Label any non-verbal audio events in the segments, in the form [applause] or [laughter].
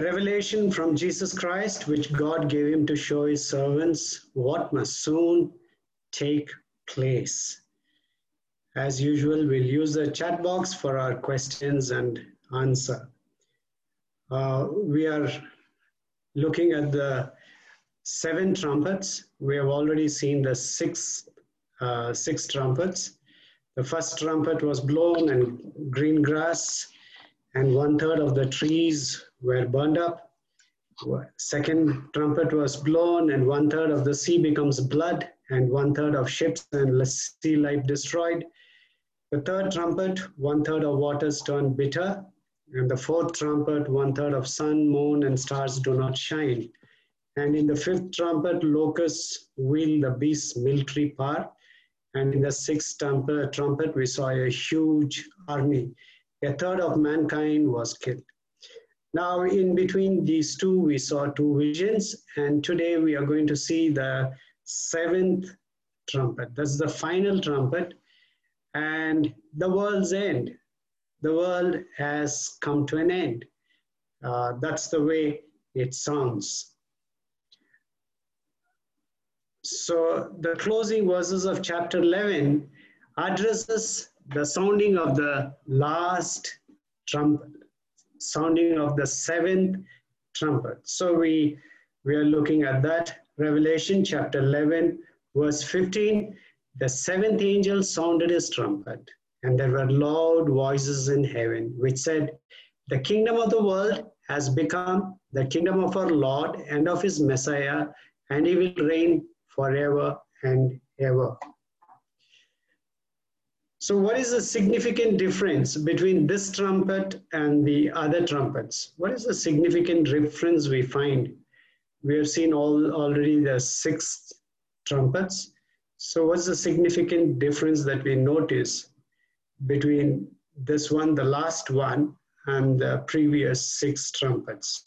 Revelation from Jesus Christ, which God gave him to show his servants what must soon take place. As usual, we'll use the chat box for our questions and answer. Uh, we are looking at the seven trumpets. We have already seen the six, uh, six trumpets. The first trumpet was blown and green grass and one third of the trees were burned up. Second trumpet was blown and one third of the sea becomes blood and one third of ships and sea life destroyed. The third trumpet, one third of waters turn bitter and the fourth trumpet, one third of sun, moon, and stars do not shine. And in the fifth trumpet, locusts wield the beast's military power. And in the sixth trumpet, trumpet, we saw a huge army. A third of mankind was killed. Now, in between these two, we saw two visions. And today we are going to see the seventh trumpet. That's the final trumpet. And the world's end the world has come to an end. Uh, that's the way it sounds. So the closing verses of chapter 11 addresses the sounding of the last trumpet, sounding of the seventh trumpet. So we, we are looking at that. Revelation chapter 11, verse 15. The seventh angel sounded his trumpet and there were loud voices in heaven which said, The kingdom of the world has become the kingdom of our Lord and of his Messiah, and he will reign forever and ever. So, what is the significant difference between this trumpet and the other trumpets? What is the significant difference we find? We have seen all already the six trumpets. So, what's the significant difference that we notice? between this one, the last one, and the previous six trumpets.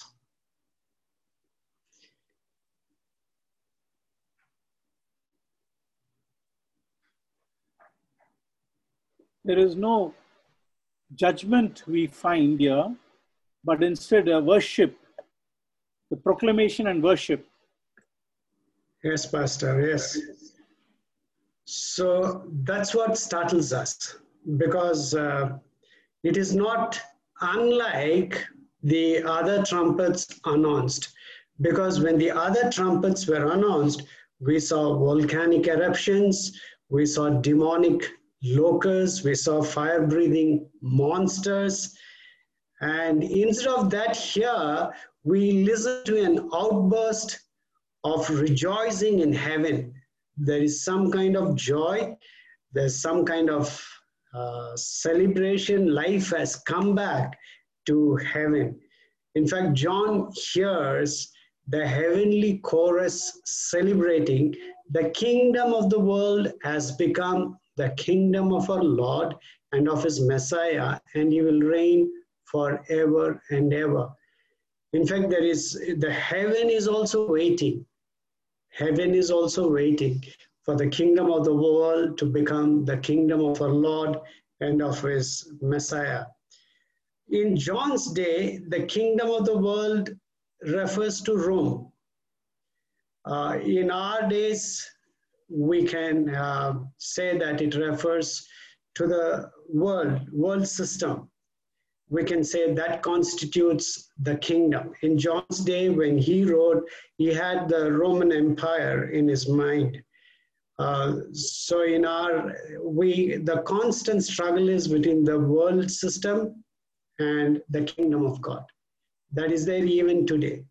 There is no judgment we find here, but instead a worship, the proclamation and worship. Yes, Pastor, yes. So that's what startles us because uh, it is not unlike the other trumpets announced. Because when the other trumpets were announced, we saw volcanic eruptions, we saw demonic locusts, we saw fire breathing monsters. And instead of that, here we listen to an outburst of rejoicing in heaven. There is some kind of joy, there's some kind of uh, celebration, life has come back to heaven. In fact, John hears the heavenly chorus celebrating the kingdom of the world has become the kingdom of our Lord and of his Messiah, and he will reign forever and ever. In fact, there is the heaven is also waiting. Heaven is also waiting for the kingdom of the world to become the kingdom of our Lord and of his Messiah. In John's day, the kingdom of the world refers to Rome. Uh, in our days, we can uh, say that it refers to the world, world system. We can say that constitutes the kingdom. In John's day, when he wrote, he had the Roman Empire in his mind. Uh, so in our, we, the constant struggle is between the world system and the kingdom of God. That is there even today.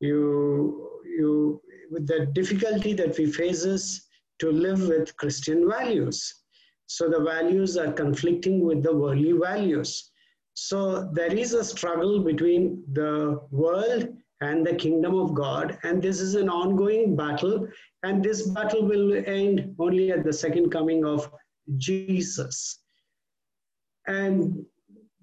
You, you, with the difficulty that we face is to live with Christian values. So the values are conflicting with the worldly values. So there is a struggle between the world and the kingdom of God. And this is an ongoing battle. And this battle will end only at the second coming of Jesus. And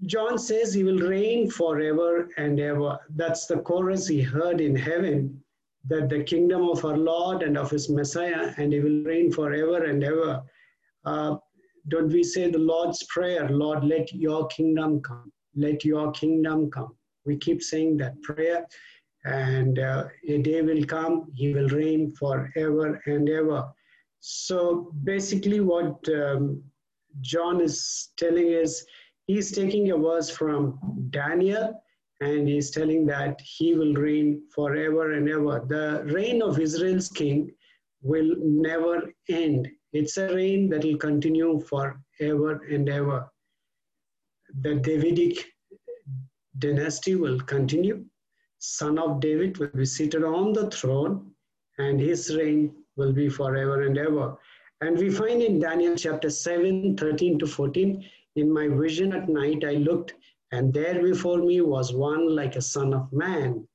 John says he will reign forever and ever. That's the chorus he heard in heaven that the kingdom of our Lord and of his Messiah, and he will reign forever and ever. Uh, don't we say the Lord's Prayer, Lord, let your kingdom come, let your kingdom come. We keep saying that prayer, and uh, a day will come, he will reign forever and ever. So basically, what um, John is telling is he's taking a verse from Daniel and he's telling that he will reign forever and ever. The reign of Israel's king will never end. It's a reign that will continue forever and ever. The Davidic dynasty will continue. Son of David will be seated on the throne, and his reign will be forever and ever. And we find in Daniel chapter 7, 13 to 14, in my vision at night, I looked, and there before me was one like a son of man,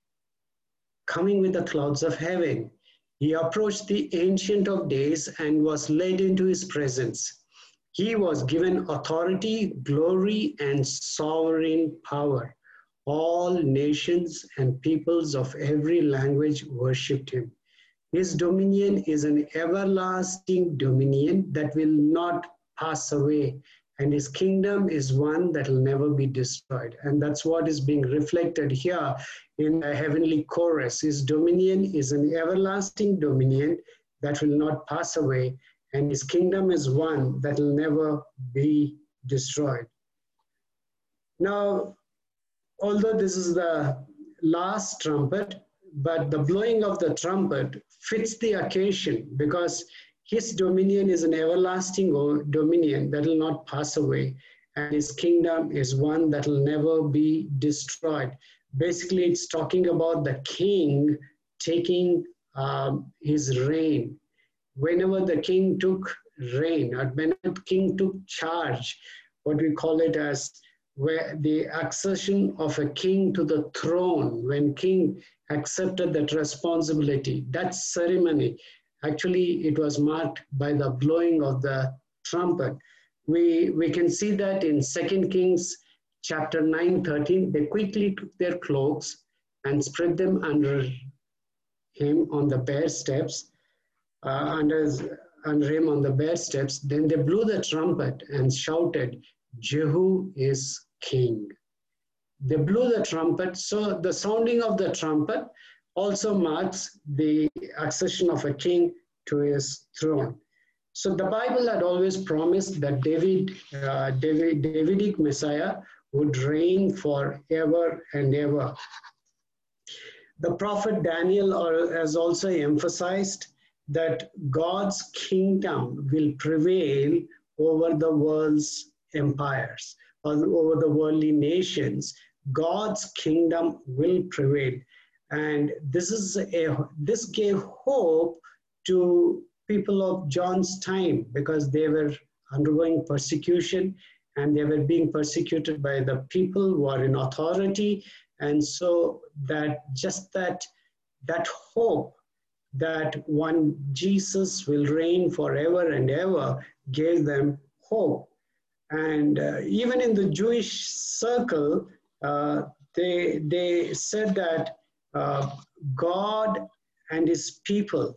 coming with the clouds of heaven. He approached the Ancient of Days and was led into his presence. He was given authority, glory, and sovereign power. All nations and peoples of every language worshipped him. His dominion is an everlasting dominion that will not pass away, and his kingdom is one that will never be destroyed. And that's what is being reflected here in the heavenly chorus. His dominion is an everlasting dominion that will not pass away, and his kingdom is one that will never be destroyed. Now, although this is the last trumpet, but the blowing of the trumpet fits the occasion because his dominion is an everlasting dominion that will not pass away, and his kingdom is one that will never be destroyed. Basically, it's talking about the king taking um, his reign. Whenever the king took reign, or when the king took charge, what we call it as where the accession of a king to the throne, when king accepted that responsibility, that ceremony Actually, it was marked by the blowing of the trumpet. We, we can see that in 2 Kings chapter 9, 13, they quickly took their cloaks and spread them under him on the bare steps, uh, under, under him on the bare steps. Then they blew the trumpet and shouted, Jehu is king. They blew the trumpet. So the sounding of the trumpet also marks the accession of a king to his throne. So the Bible had always promised that David, uh, David, Davidic Messiah would reign forever and ever. The prophet Daniel has also emphasized that God's kingdom will prevail over the world's empires over the worldly nations. God's kingdom will prevail and this is a this gave hope to people of John's time because they were undergoing persecution and they were being persecuted by the people who are in authority. And so that just that that hope that one jesus will reign forever and ever gave them hope. And uh, even in the jewish circle uh, they they said that uh, God and his people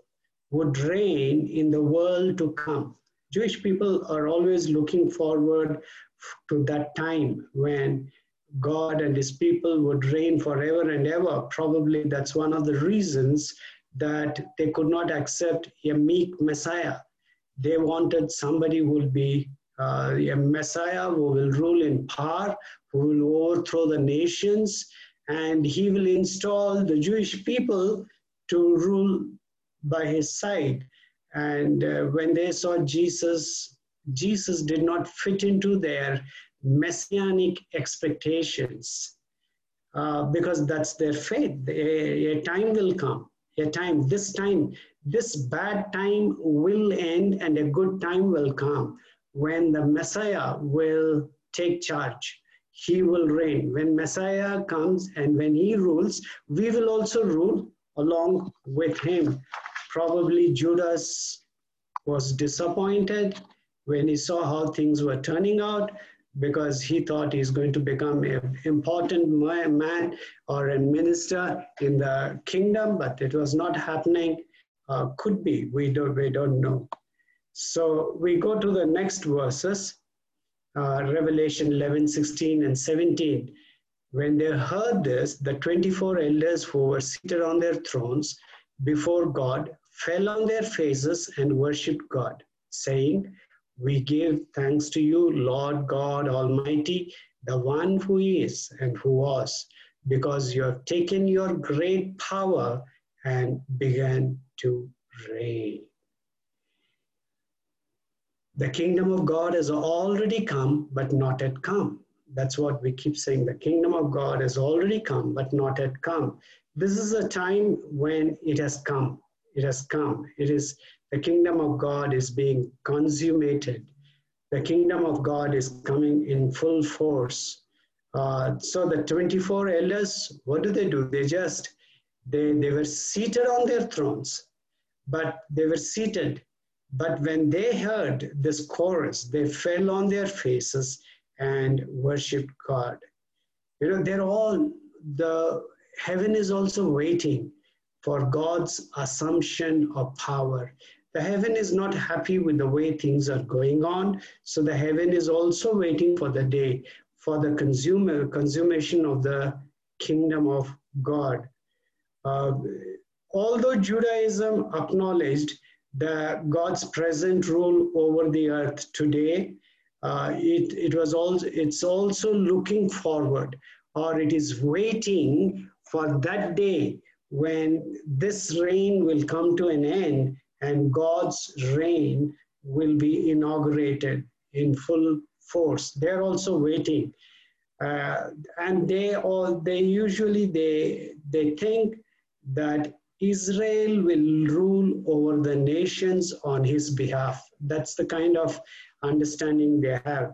would reign in the world to come. Jewish people are always looking forward to that time when God and his people would reign forever and ever. Probably that's one of the reasons that they could not accept a meek Messiah. They wanted somebody who will be uh, a Messiah who will rule in power, who will overthrow the nations, and he will install the Jewish people to rule by his side. And uh, when they saw Jesus, Jesus did not fit into their messianic expectations uh, because that's their faith. A, a time will come, a time, this time, this bad time will end and a good time will come when the Messiah will take charge he will reign. When Messiah comes and when he rules, we will also rule along with him. Probably Judas was disappointed when he saw how things were turning out because he thought he's going to become an important man or a minister in the kingdom, but it was not happening. Uh, could be, we don't, we don't know. So we go to the next verses uh, Revelation 11, 16, and 17, When they heard this, the 24 elders who were seated on their thrones before God fell on their faces and worshiped God, saying, We give thanks to you, Lord God Almighty, the one who is and who was, because you have taken your great power and began to reign. The kingdom of God has already come, but not yet come. That's what we keep saying. The kingdom of God has already come, but not yet come. This is a time when it has come. It has come. It is the kingdom of God is being consummated. The kingdom of God is coming in full force. Uh, so the 24 elders, what do they do? They just they, they were seated on their thrones, but they were seated. But when they heard this chorus, they fell on their faces and worshiped God. You know, they're all, the heaven is also waiting for God's assumption of power. The heaven is not happy with the way things are going on, so the heaven is also waiting for the day for the consumer consummation of the kingdom of God. Uh, although Judaism acknowledged the God's present rule over the earth today, uh, it, it was also it's also looking forward or it is waiting for that day when this reign will come to an end and God's reign will be inaugurated in full force. They're also waiting. Uh, and they all they usually they they think that Israel will rule over the nations on his behalf. That's the kind of understanding they have.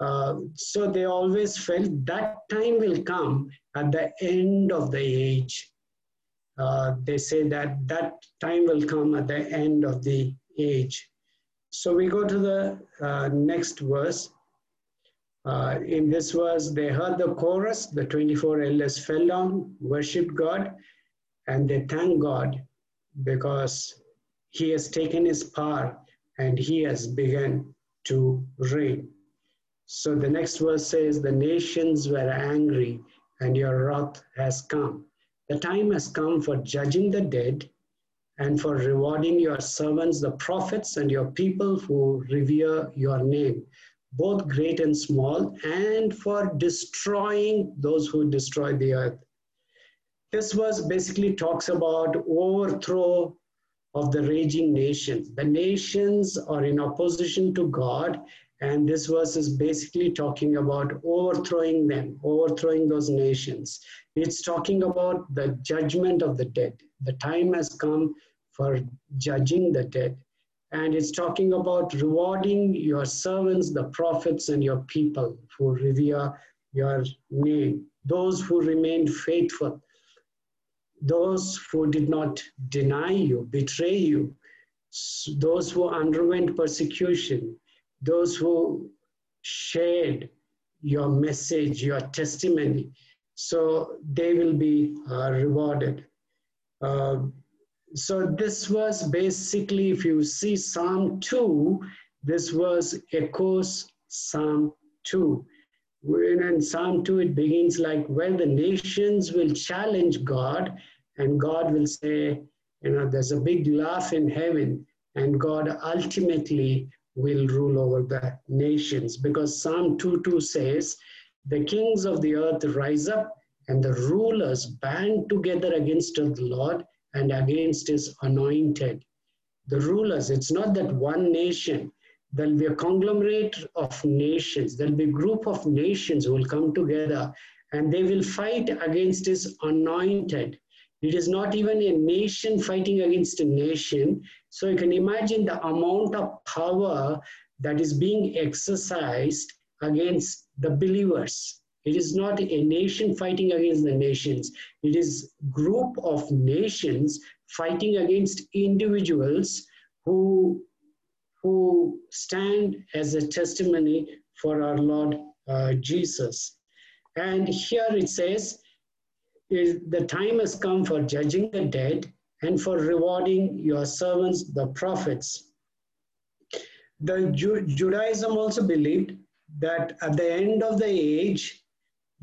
Uh, so they always felt that time will come at the end of the age. Uh, they say that that time will come at the end of the age. So we go to the uh, next verse. Uh, in this verse, they heard the chorus, the 24 elders fell down, worshiped God, and they thank God because He has taken His power and He has begun to reign. So the next verse says, The nations were angry, and your wrath has come. The time has come for judging the dead and for rewarding your servants, the prophets, and your people who revere your name, both great and small, and for destroying those who destroy the earth. This verse basically talks about overthrow of the raging nations. The nations are in opposition to God, and this verse is basically talking about overthrowing them, overthrowing those nations. It's talking about the judgment of the dead. The time has come for judging the dead. And it's talking about rewarding your servants, the prophets, and your people who revere your name, those who remain faithful those who did not deny you, betray you, those who underwent persecution, those who shared your message, your testimony. So they will be uh, rewarded. Uh, so this was basically, if you see Psalm 2, this was echoes Psalm 2. When in Psalm 2, it begins like, well, the nations will challenge God and God will say, you know, there's a big laugh in heaven, and God ultimately will rule over the nations. Because Psalm 2 2 says, The kings of the earth rise up, and the rulers band together against the Lord and against his anointed. The rulers, it's not that one nation, there'll be a conglomerate of nations, there'll be a group of nations who will come together and they will fight against his anointed. It is not even a nation fighting against a nation. So you can imagine the amount of power that is being exercised against the believers. It is not a nation fighting against the nations. It is group of nations fighting against individuals who, who stand as a testimony for our Lord uh, Jesus. And here it says, is the time has come for judging the dead and for rewarding your servants, the prophets. The Ju- Judaism also believed that at the end of the age,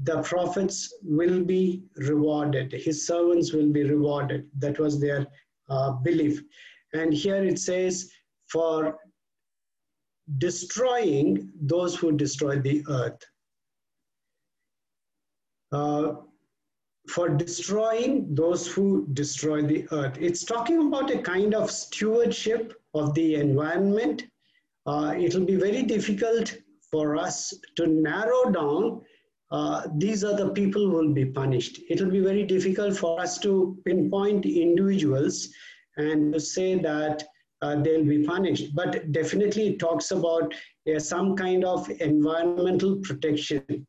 the prophets will be rewarded, his servants will be rewarded. That was their uh, belief. And here it says, for destroying those who destroy the earth. Uh, for destroying those who destroy the earth. It's talking about a kind of stewardship of the environment. Uh, it will be very difficult for us to narrow down uh, these are the people who will be punished. It will be very difficult for us to pinpoint individuals and to say that uh, they'll be punished. But definitely it talks about uh, some kind of environmental protection.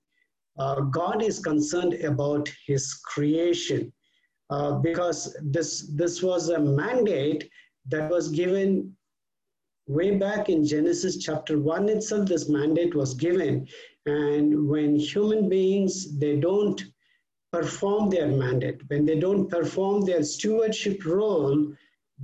Uh, God is concerned about his creation uh, because this, this was a mandate that was given way back in Genesis chapter 1 itself, this mandate was given. And when human beings, they don't perform their mandate, when they don't perform their stewardship role,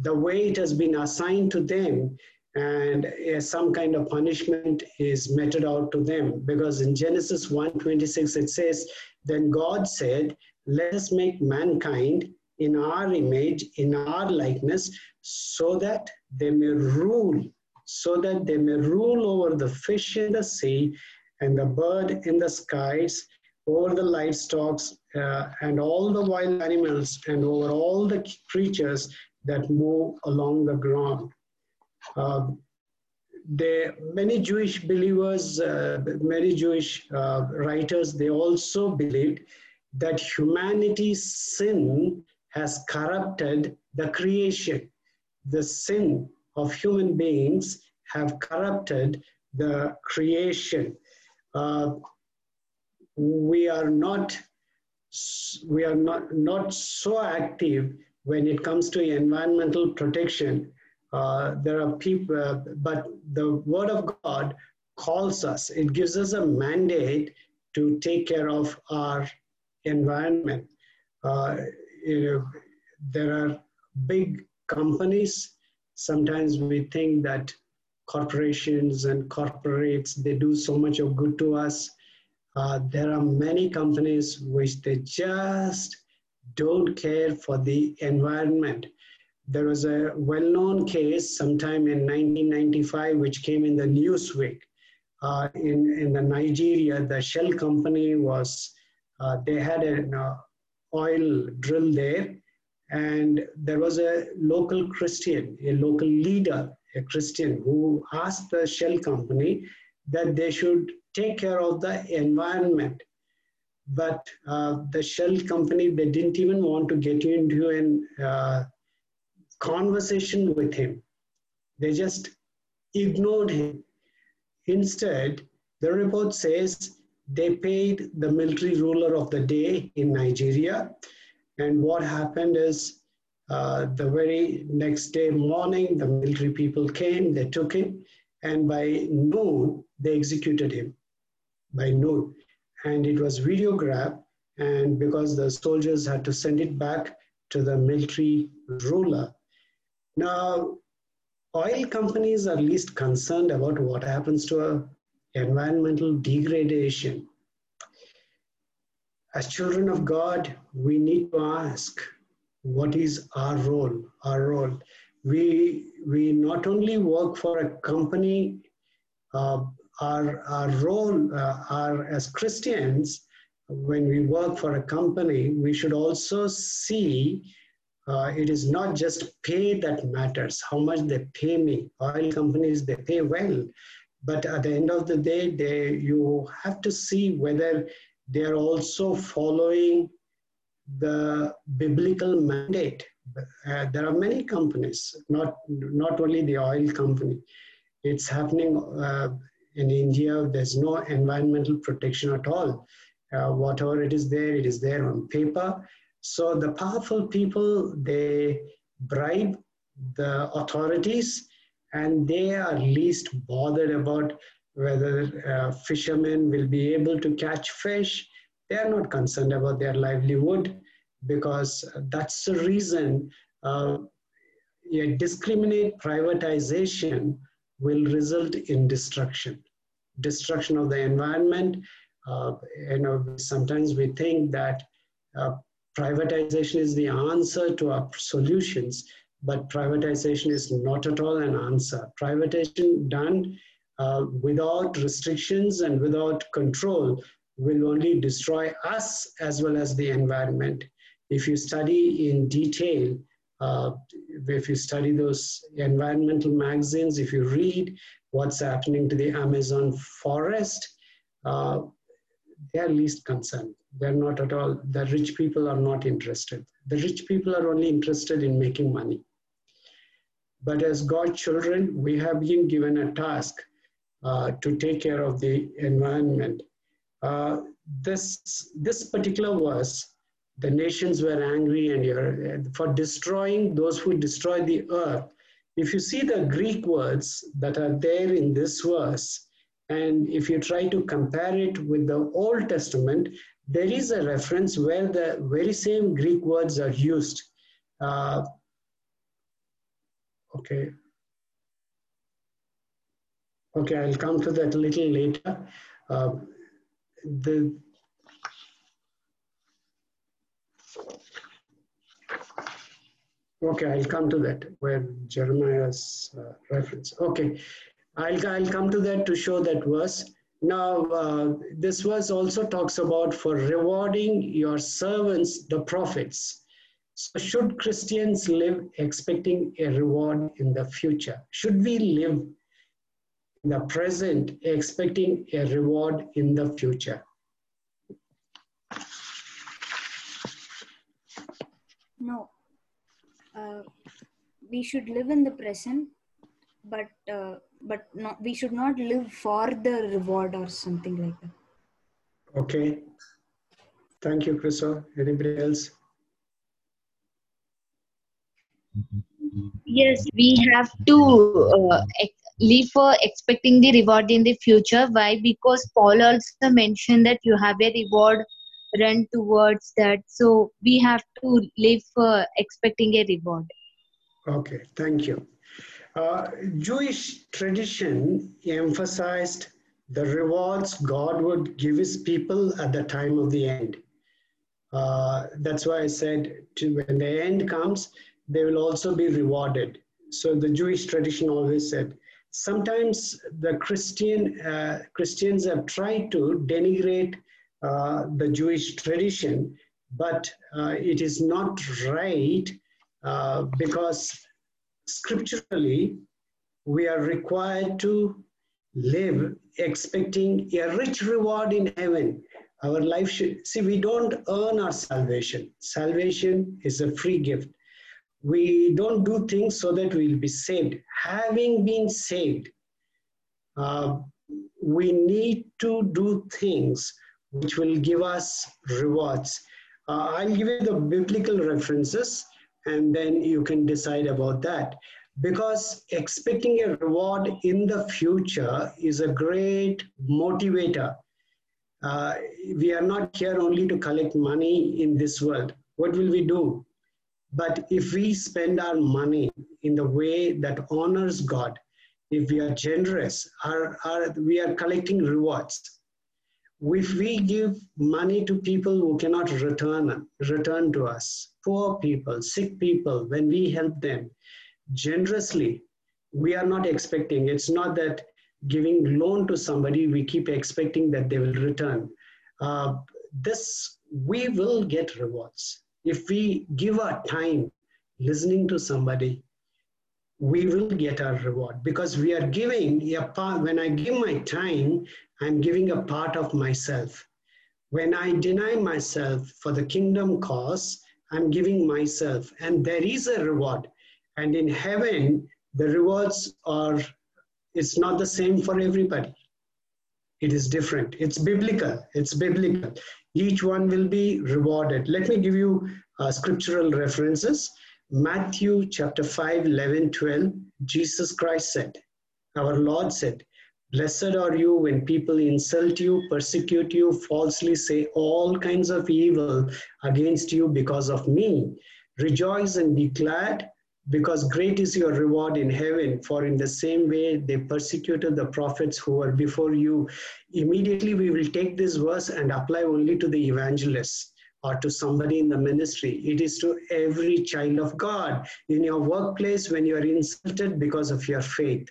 the way it has been assigned to them and uh, some kind of punishment is meted out to them because in genesis 1.26 it says then god said let us make mankind in our image in our likeness so that they may rule so that they may rule over the fish in the sea and the bird in the skies over the livestock uh, and all the wild animals and over all the creatures that move along the ground. Uh, they, many Jewish believers, uh, many Jewish uh, writers, they also believed that humanity's sin has corrupted the creation. The sin of human beings have corrupted the creation. Uh, we are not we are not, not so active when it comes to environmental protection. Uh, there are people, uh, but the Word of God calls us, it gives us a mandate to take care of our environment. Uh, you know, there are big companies. Sometimes we think that corporations and corporates, they do so much of good to us. Uh, there are many companies which they just don't care for the environment. There was a well-known case sometime in 1995 which came in the Newsweek. Uh, in, in the Nigeria, the Shell company was, uh, they had an uh, oil drill there and there was a local Christian, a local leader, a Christian who asked the Shell company that they should take care of the environment but uh, the shell company they didn't even want to get into a uh, conversation with him. They just ignored him. Instead the report says they paid the military ruler of the day in nigeria. And what happened is uh, the very next day morning the military people came they took him and by noon they executed him. By noon. And it was videographed and because the soldiers had to send it back to the military ruler. Now, oil companies are least concerned about what happens to environmental degradation. As children of God, we need to ask, what is our role? Our role. We, we not only work for a company uh, our, our role uh, our, as Christians, when we work for a company, we should also see uh, it is not just pay that matters, how much they pay me. Oil companies, they pay well. But at the end of the day, they, you have to see whether they're also following the biblical mandate. Uh, there are many companies, not, not only the oil company. It's happening uh, in India, there's no environmental protection at all. Uh, whatever it is there, it is there on paper. So the powerful people, they bribe the authorities and they are least bothered about whether uh, fishermen will be able to catch fish. They are not concerned about their livelihood because that's the reason uh, a discriminate privatization will result in destruction destruction of the environment. Uh, you know, sometimes we think that uh, privatization is the answer to our solutions, but privatization is not at all an answer. Privatization done uh, without restrictions and without control will only destroy us as well as the environment. If you study in detail, uh, if you study those environmental magazines, if you read what's happening to the Amazon forest, uh, they are least concerned. They're not at all, the rich people are not interested. The rich people are only interested in making money. But as God's children, we have been given a task uh, to take care of the environment. Uh, this, this particular verse, the nations were angry and you're, for destroying those who destroy the earth. If you see the Greek words that are there in this verse, and if you try to compare it with the Old Testament, there is a reference where the very same Greek words are used. Uh, okay. Okay, I'll come to that a little later. Uh, the Okay, I'll come to that where Jeremiah's uh, reference. Okay, I'll, I'll come to that to show that verse. Now, uh, this verse also talks about for rewarding your servants, the prophets. So, should Christians live expecting a reward in the future? Should we live in the present expecting a reward in the future? No. Uh, we should live in the present, but uh, but not, we should not live for the reward or something like that. Okay. Thank you, Chriso. Anybody else? Yes, we have to uh, live for expecting the reward in the future. Why? Because Paul also mentioned that you have a reward run towards that. So we have to live for expecting a reward. Okay, thank you. Uh, Jewish tradition emphasized the rewards God would give his people at the time of the end. Uh, that's why I said to, when the end comes, they will also be rewarded. So the Jewish tradition always said, sometimes the Christian uh, Christians have tried to denigrate uh, the Jewish tradition, but uh, it is not right uh, because scripturally, we are required to live expecting a rich reward in heaven. Our life should, see, we don't earn our salvation. Salvation is a free gift. We don't do things so that we'll be saved. Having been saved, uh, we need to do things which will give us rewards. Uh, I'll give you the biblical references and then you can decide about that. Because expecting a reward in the future is a great motivator. Uh, we are not here only to collect money in this world. What will we do? But if we spend our money in the way that honors God, if we are generous, our, our, we are collecting rewards. If we give money to people who cannot return, return to us, poor people, sick people, when we help them generously, we are not expecting. It's not that giving loan to somebody, we keep expecting that they will return. Uh, this, we will get rewards. If we give our time listening to somebody, we will get our reward because we are giving. When I give my time, I'm giving a part of myself. When I deny myself for the kingdom cause, I'm giving myself, and there is a reward. And in heaven, the rewards are, it's not the same for everybody. It is different. It's biblical. It's biblical. Each one will be rewarded. Let me give you uh, scriptural references. Matthew chapter 5, 11, 12, Jesus Christ said, our Lord said, Blessed are you when people insult you, persecute you, falsely say all kinds of evil against you because of me. Rejoice and be glad, because great is your reward in heaven. For in the same way they persecuted the prophets who were before you. Immediately we will take this verse and apply only to the evangelists or to somebody in the ministry. It is to every child of God. In your workplace, when you are insulted because of your faith,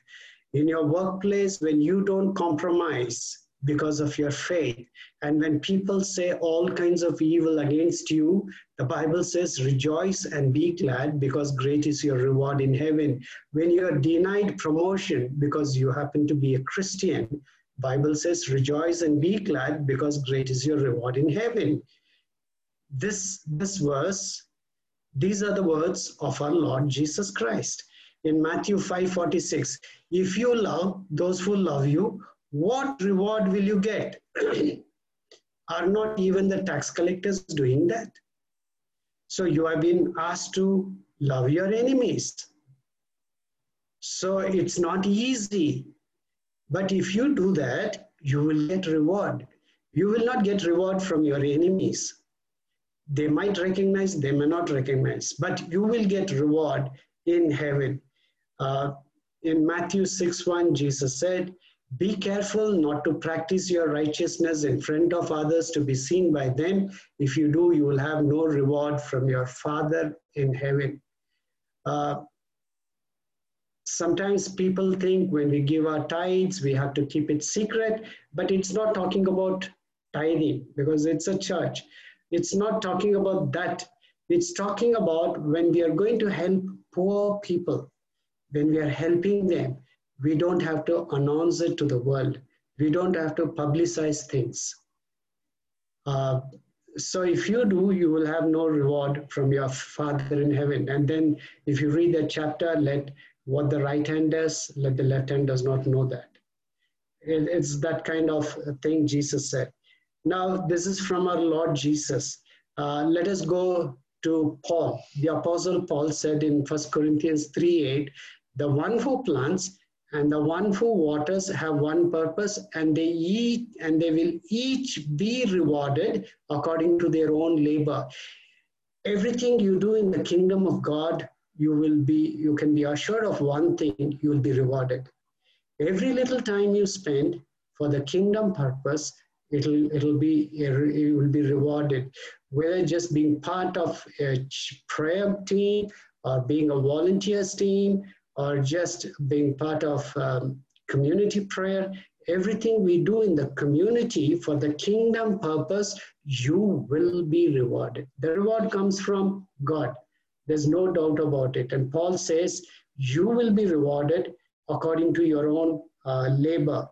in your workplace, when you don't compromise because of your faith, and when people say all kinds of evil against you, the Bible says, rejoice and be glad because great is your reward in heaven. When you are denied promotion because you happen to be a Christian, Bible says, rejoice and be glad because great is your reward in heaven. This, this verse, these are the words of our Lord Jesus Christ. In Matthew 5:46, if you love those who love you, what reward will you get? [clears throat] are not even the tax collectors doing that? So you have been asked to love your enemies. So it's not easy. But if you do that, you will get reward. You will not get reward from your enemies. They might recognize, they may not recognize, but you will get reward in heaven. Uh, in Matthew 6 1, Jesus said, be careful not to practice your righteousness in front of others to be seen by them. If you do, you will have no reward from your Father in heaven. Uh, sometimes people think when we give our tithes, we have to keep it secret, but it's not talking about tithing because it's a church. It's not talking about that. It's talking about when we are going to help poor people, when we are helping them, we don't have to announce it to the world. We don't have to publicize things. Uh, so if you do, you will have no reward from your Father in heaven. And then if you read that chapter, let what the right hand does, let the left hand does not know that. It, it's that kind of thing Jesus said. Now, this is from our Lord Jesus. Uh, let us go to Paul. The Apostle Paul said in 1 Corinthians 3 8, the one who plants and the one who waters have one purpose and they eat and they will each be rewarded according to their own labor. Everything you do in the kingdom of god you will be you can be assured of one thing you will be rewarded. Every little time you spend for the kingdom purpose it'll it'll be it will be rewarded whether just being part of a prayer team or being a volunteers team or just being part of um, community prayer, everything we do in the community for the kingdom purpose, you will be rewarded. The reward comes from God. There's no doubt about it. And Paul says, you will be rewarded according to your own uh, labor.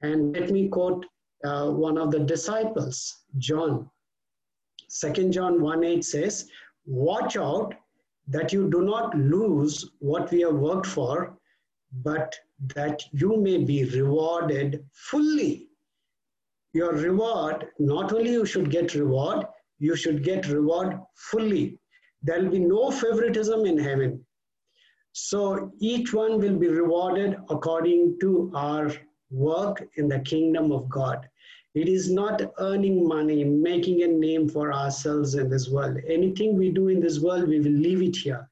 And let me quote uh, one of the disciples, John. Second John 1 8 says, Watch out that you do not lose what we have worked for, but that you may be rewarded fully. Your reward, not only you should get reward, you should get reward fully. There will be no favoritism in heaven. So each one will be rewarded according to our work in the kingdom of God. It is not earning money, making a name for ourselves in this world. Anything we do in this world, we will leave it here.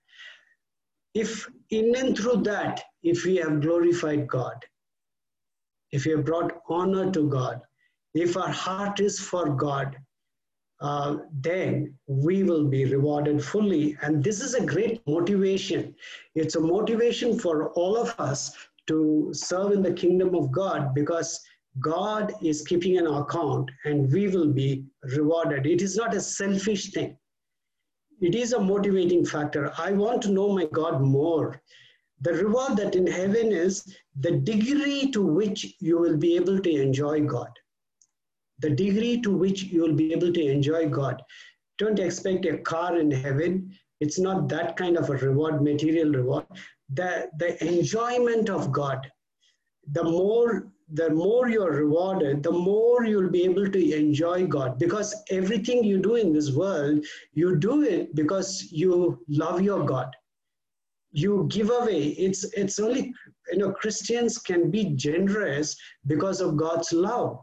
If in and through that, if we have glorified God, if we have brought honor to God, if our heart is for God, uh, then we will be rewarded fully. And this is a great motivation. It's a motivation for all of us to serve in the kingdom of God because God is keeping an account and we will be rewarded. It is not a selfish thing. It is a motivating factor. I want to know my God more. The reward that in heaven is the degree to which you will be able to enjoy God. The degree to which you will be able to enjoy God. Don't expect a car in heaven. It's not that kind of a reward, material reward. The, the enjoyment of God, the more the more you're rewarded, the more you'll be able to enjoy God. Because everything you do in this world, you do it because you love your God. You give away. It's it's only you know Christians can be generous because of God's love.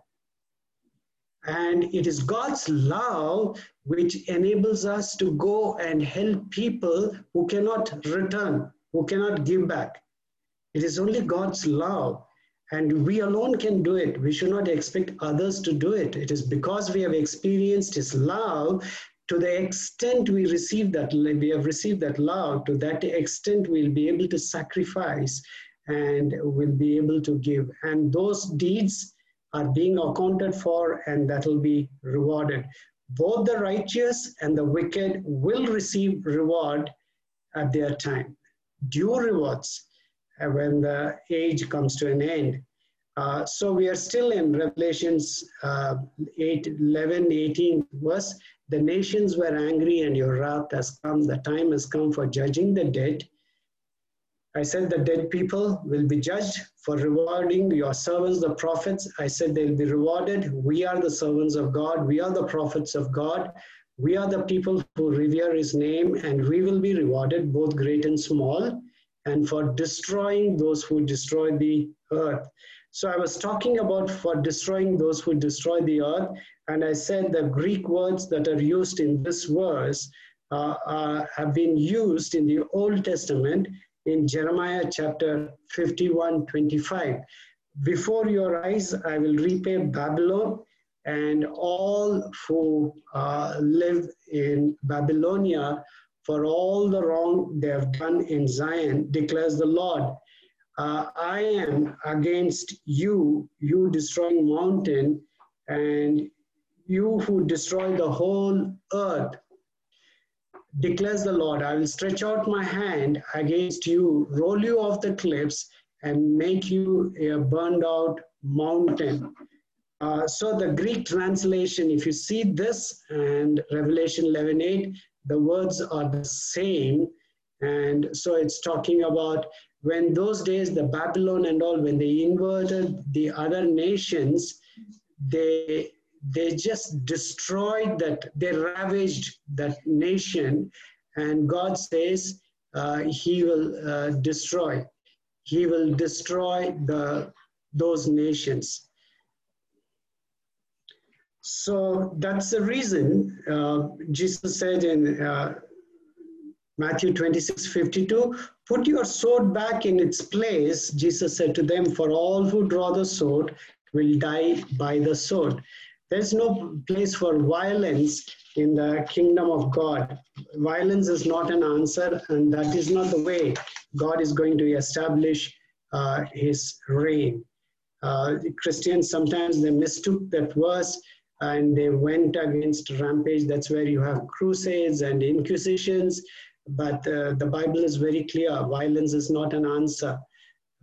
And it is God's love which enables us to go and help people who cannot return, who cannot give back. It is only God's love, and we alone can do it. We should not expect others to do it. It is because we have experienced His love to the extent we receive that we have received that love to that extent we'll be able to sacrifice and we'll be able to give and those deeds are being accounted for and that will be rewarded both the righteous and the wicked will receive reward at their time due rewards when the age comes to an end uh, so we are still in revelations uh, 8 11 18 verse the nations were angry and your wrath has come. The time has come for judging the dead. I said the dead people will be judged for rewarding your servants, the prophets. I said they'll be rewarded. We are the servants of God. We are the prophets of God. We are the people who revere his name, and we will be rewarded, both great and small, and for destroying those who destroy the earth. So I was talking about for destroying those who destroy the earth, and I said the Greek words that are used in this verse uh, uh, have been used in the Old Testament in Jeremiah chapter 51 25. Before your eyes, I will repay Babylon and all who uh, live in Babylonia for all the wrong they have done in Zion, declares the Lord. Uh, I am against you, you destroying mountain, and you who destroy the whole earth, declares the Lord, I will stretch out my hand against you, roll you off the cliffs, and make you a burned out mountain. Uh, so the Greek translation, if you see this and Revelation 11:8, the words are the same. And so it's talking about when those days, the Babylon and all, when they inverted the other nations, they they just destroyed that, they ravaged that nation. And God says uh, He will uh, destroy. He will destroy the, those nations. So that's the reason uh, Jesus said in uh, Matthew 26 52, put your sword back in its place. Jesus said to them, For all who draw the sword will die by the sword. There's no place for violence in the kingdom of God. Violence is not an answer, and that is not the way God is going to establish uh, his reign. Uh, Christians sometimes they mistook that verse and they went against rampage. That's where you have crusades and inquisitions. But uh, the Bible is very clear violence is not an answer.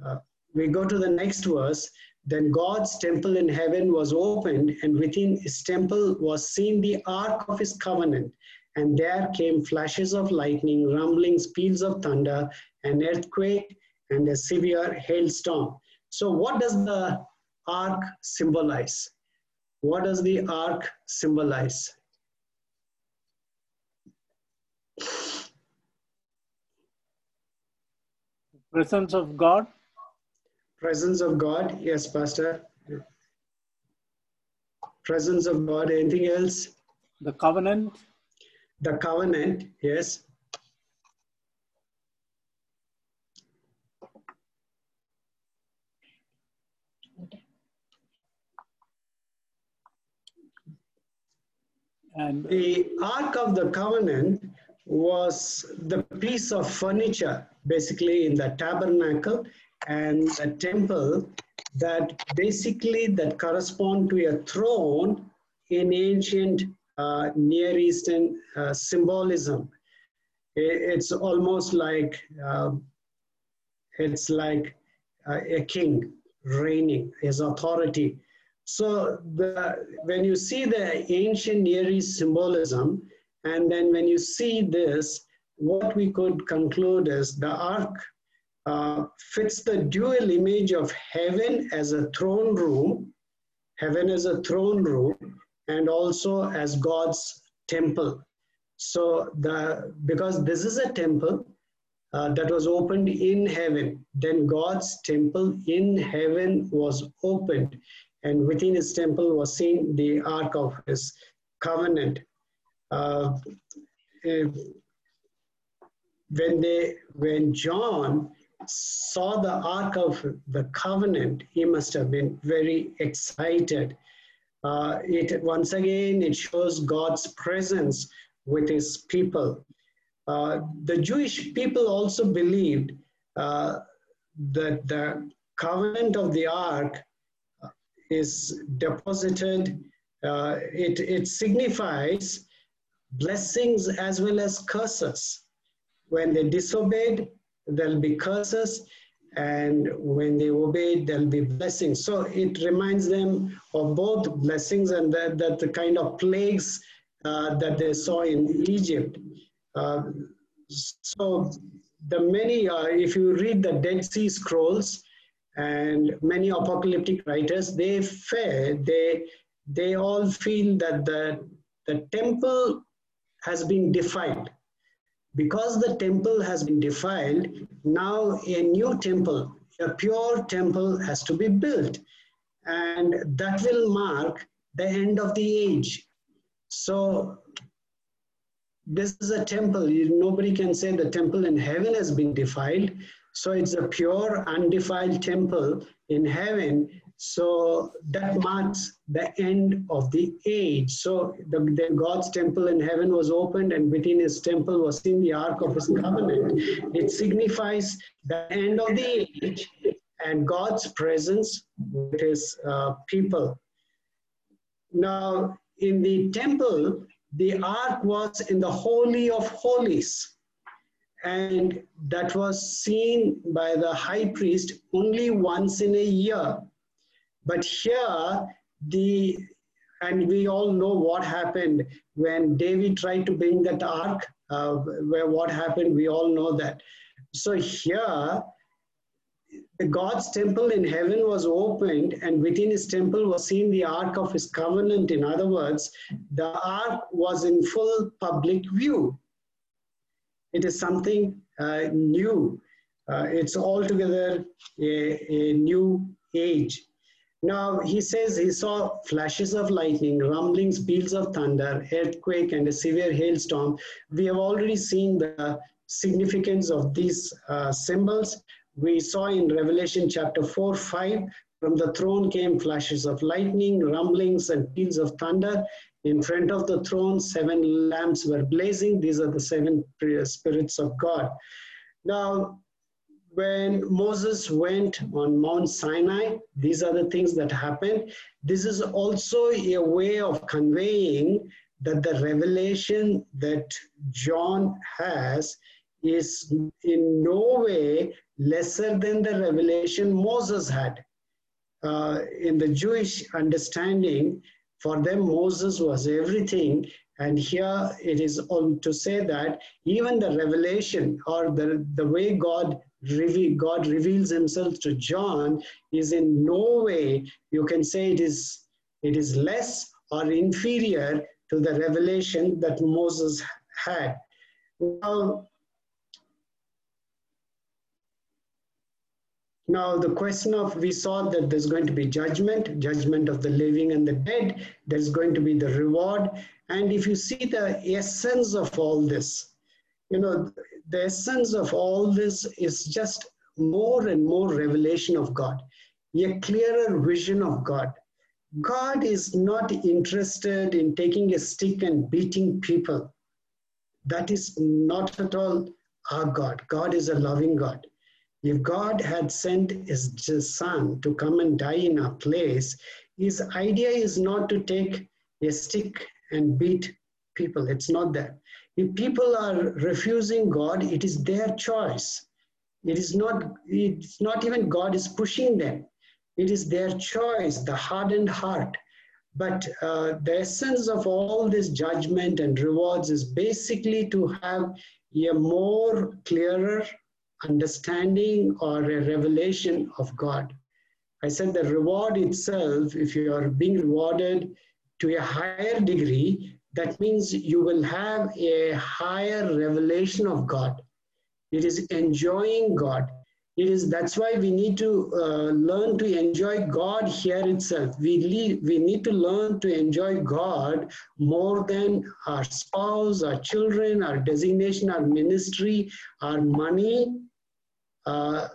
Uh, we go to the next verse. Then God's temple in heaven was opened, and within his temple was seen the ark of his covenant. And there came flashes of lightning, rumblings, peals of thunder, an earthquake, and a severe hailstorm. So, what does the ark symbolize? What does the ark symbolize? Presence of God Presence of God. Yes, Pastor. Presence of God. Anything else? The covenant. The covenant. Yes. And the Ark of the Covenant was the piece of furniture basically in the tabernacle and the temple that basically that correspond to a throne in ancient uh, Near Eastern uh, symbolism. It's almost like uh, it's like uh, a king reigning, his authority. So the, when you see the ancient Near East symbolism, and then when you see this, what we could conclude is the ark uh, fits the dual image of heaven as a throne room, heaven as a throne room, and also as God's temple. So the because this is a temple uh, that was opened in heaven, then God's temple in heaven was opened, and within his temple was seen the ark of his covenant. uh, when they when John saw the Ark of the Covenant, he must have been very excited. Uh, it once again it shows God's presence with His people. Uh, the Jewish people also believed uh, that the covenant of the Ark is deposited. Uh, it it signifies blessings as well as curses. When they disobeyed, there'll be curses, and when they obeyed, there'll be blessings. So it reminds them of both blessings and that, that the kind of plagues uh, that they saw in Egypt. Uh, so the many, uh, if you read the Dead Sea Scrolls and many apocalyptic writers, they fear, they, they all feel that the, the temple has been defiled because the temple has been defiled, now a new temple, a pure temple has to be built. And that will mark the end of the age. So this is a temple. Nobody can say the temple in heaven has been defiled. So it's a pure, undefiled temple in heaven so that marks the end of the age. So the, the, God's temple in heaven was opened, and within his temple was in the ark of his covenant. It signifies the end of the age and God's presence with his uh, people. Now, in the temple, the ark was in the Holy of Holies. And that was seen by the high priest only once in a year but here, the and we all know what happened when David tried to bring that ark. Uh, where what happened, we all know that. So here, the God's temple in heaven was opened, and within his temple was seen the ark of his covenant. In other words, the ark was in full public view. It is something uh, new. Uh, it's altogether a, a new age. Now he says he saw flashes of lightning, rumblings, peals of thunder, earthquake, and a severe hailstorm. We have already seen the significance of these uh, symbols. We saw in Revelation chapter 4 5 from the throne came flashes of lightning, rumblings, and peals of thunder. In front of the throne, seven lamps were blazing. These are the seven spirits of God. Now, when Moses went on Mount Sinai, these are the things that happened. This is also a way of conveying that the revelation that John has is in no way lesser than the revelation Moses had. Uh, in the Jewish understanding, for them, Moses was everything. And here it is on to say that even the revelation or the, the way God reveal, God reveals himself to John is in no way you can say it is it is less or inferior to the revelation that Moses had. Now the question of we saw that there's going to be judgment, judgment of the living and the dead, there's going to be the reward. And if you see the essence of all this, you know, the essence of all this is just more and more revelation of God, a clearer vision of God. God is not interested in taking a stick and beating people. That is not at all our God. God is a loving God. If God had sent his son to come and die in our place, his idea is not to take a stick and beat people. It's not that. If people are refusing God, it is their choice. It is not, it's not even God is pushing them. It is their choice, the hardened heart. But uh, the essence of all this judgment and rewards is basically to have a more clearer understanding or a revelation of God. I said the reward itself, if you are being rewarded to a higher degree, that means you will have a higher revelation of God. It is enjoying God. it is that's why we need to uh, learn to enjoy god here itself we lead, we need to learn to enjoy god more than our spouse our children our designation our ministry our money uh,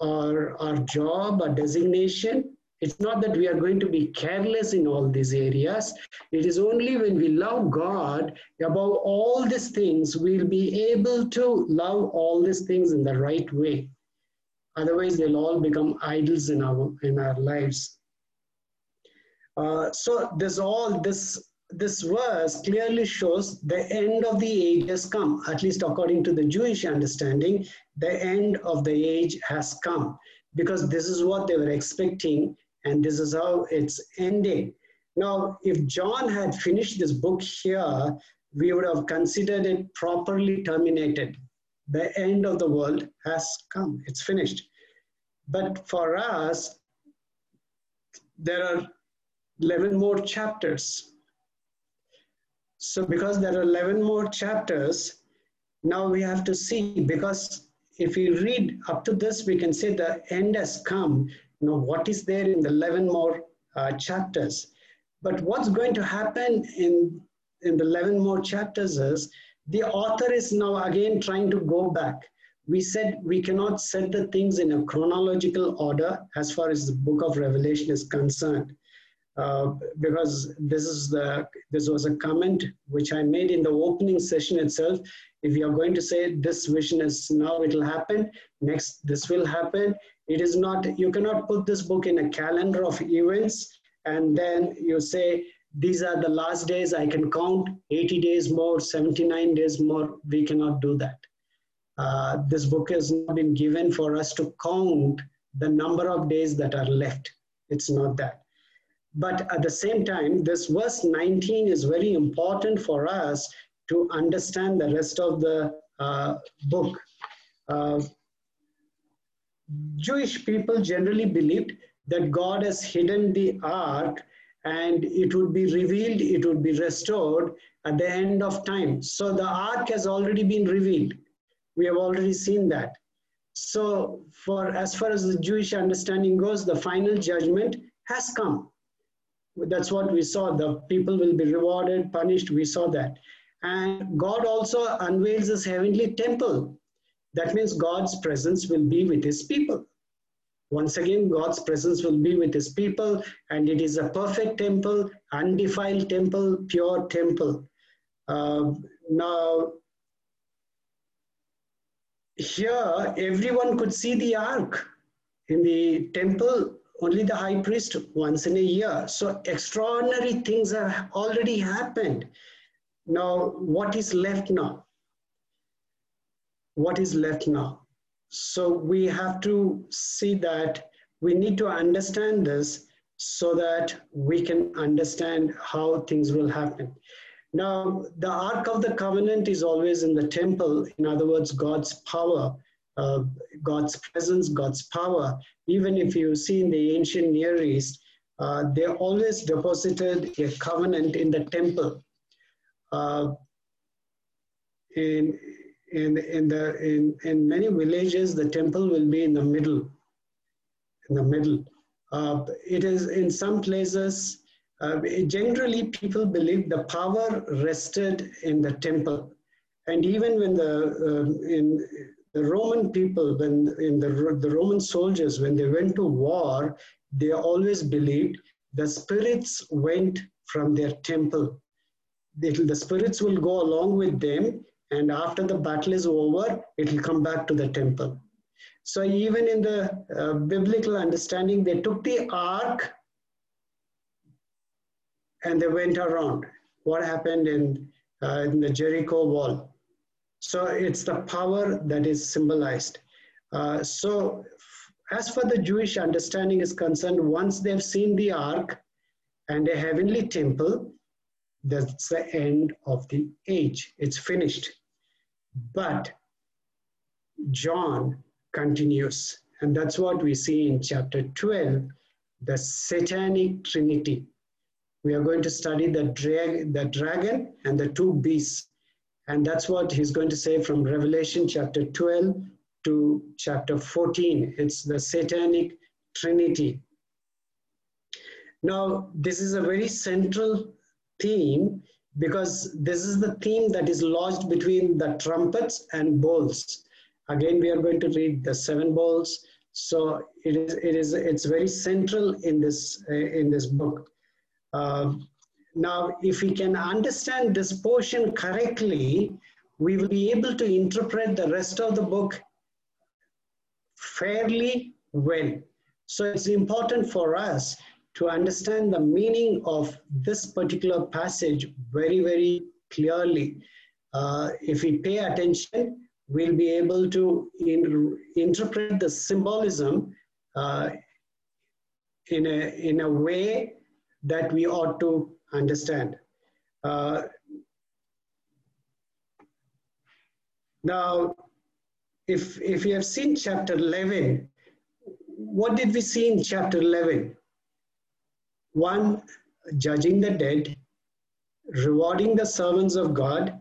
our, our job our designation it's not that we are going to be careless in all these areas. It is only when we love God above all these things, we'll be able to love all these things in the right way. Otherwise, they'll all become idols in our in our lives. Uh, so this all this this verse clearly shows the end of the age has come. At least according to the Jewish understanding, the end of the age has come because this is what they were expecting, and this is how it's ending. Now, if John had finished this book here, we would have considered it properly terminated the end of the world has come, it's finished. But for us, there are 11 more chapters. So, because there are 11 more chapters, now we have to see because if we read up to this, we can say the end has come. Know, what is there in the 11 more uh, chapters? But what's going to happen in, in the 11 more chapters is the author is now again trying to go back. We said we cannot set the things in a chronological order as far as the book of Revelation is concerned. Uh, because this is the this was a comment which I made in the opening session itself. If you are going to say this vision is now it will happen, next this will happen. It is not you cannot put this book in a calendar of events and then you say these are the last days I can count 80 days more, 79 days more. We cannot do that. Uh, this book has not been given for us to count the number of days that are left. It's not that. But at the same time, this verse 19 is very important for us to understand the rest of the uh, book. Uh, Jewish people generally believed that God has hidden the ark and it would be revealed, it would be restored at the end of time. So the ark has already been revealed. We have already seen that. So for as far as the Jewish understanding goes, the final judgment has come. That's what we saw. The people will be rewarded, punished. We saw that. And God also unveils his heavenly temple. That means God's presence will be with his people. Once again, God's presence will be with his people, and it is a perfect temple, undefiled temple, pure temple. Uh, now, here, everyone could see the ark. In the temple, only the high priest once in a year. So, extraordinary things have already happened. Now, what is left now? What is left now? So we have to see that we need to understand this so that we can understand how things will happen. Now, the Ark of the Covenant is always in the temple. In other words, God's power, God's presence, God's power. Even if you see in the ancient Near East, uh, they always deposited a covenant in the temple. Uh, in, in, in, the, in, in many villages, the temple will be in the middle, in the middle. Uh, it is in some places, uh, generally people believe the power rested in the temple. And even when the, uh, in the Roman people, when in the, the Roman soldiers, when they went to war, they always believed the spirits went from their temple. The, the spirits will go along with them and after the battle is over, it will come back to the temple. So even in the uh, biblical understanding, they took the ark and they went around. What happened in, uh, in the Jericho wall? So it's the power that is symbolized. Uh, so as for the Jewish understanding is concerned, once they've seen the ark and a heavenly temple, that's the end of the age. It's finished. But John continues, and that's what we see in chapter 12 the satanic trinity. We are going to study the, dra- the dragon and the two beasts. And that's what he's going to say from Revelation chapter 12 to chapter 14. It's the satanic trinity. Now, this is a very central theme because this is the theme that is lodged between the trumpets and bowls. Again, we are going to read the seven bowls. So it is, it is, it's very central in this, uh, in this book. Uh, now, if we can understand this portion correctly, we will be able to interpret the rest of the book fairly well. So it's important for us to understand the meaning of this particular passage very, very clearly. Uh, if we pay attention, we'll be able to in, interpret the symbolism uh, in, a, in a way that we ought to understand. Uh, now, if, if you have seen chapter 11, what did we see in chapter 11? One, judging the dead, rewarding the servants of God,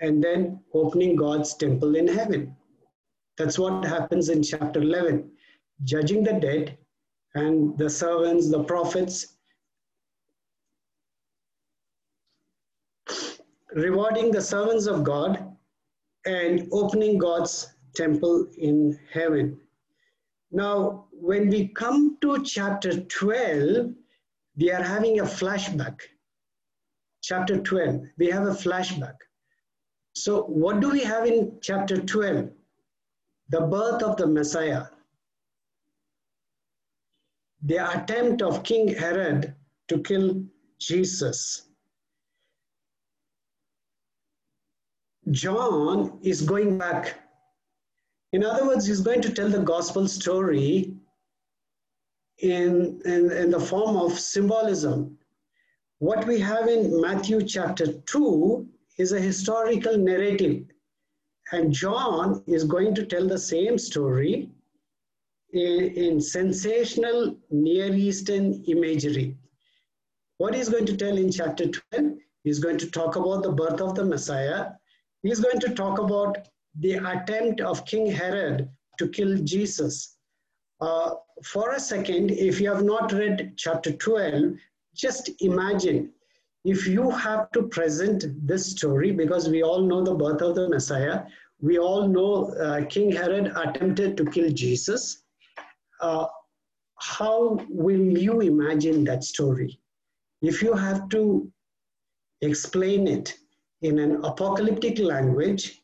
and then opening God's temple in heaven. That's what happens in chapter 11. Judging the dead and the servants, the prophets, rewarding the servants of God and opening God's temple in heaven. Now, when we come to chapter 12, we are having a flashback. Chapter 12, we have a flashback. So, what do we have in chapter 12? The birth of the Messiah. The attempt of King Herod to kill Jesus. John is going back. In other words, he's going to tell the gospel story in, in, in the form of symbolism. What we have in Matthew chapter 2 is a historical narrative. And John is going to tell the same story in, in sensational Near Eastern imagery. What he's going to tell in chapter 12, is going to talk about the birth of the Messiah. He's going to talk about the attempt of King Herod to kill Jesus. Uh, for a second, if you have not read chapter 12, just imagine if you have to present this story, because we all know the birth of the Messiah, we all know uh, King Herod attempted to kill Jesus. Uh, how will you imagine that story? If you have to explain it in an apocalyptic language,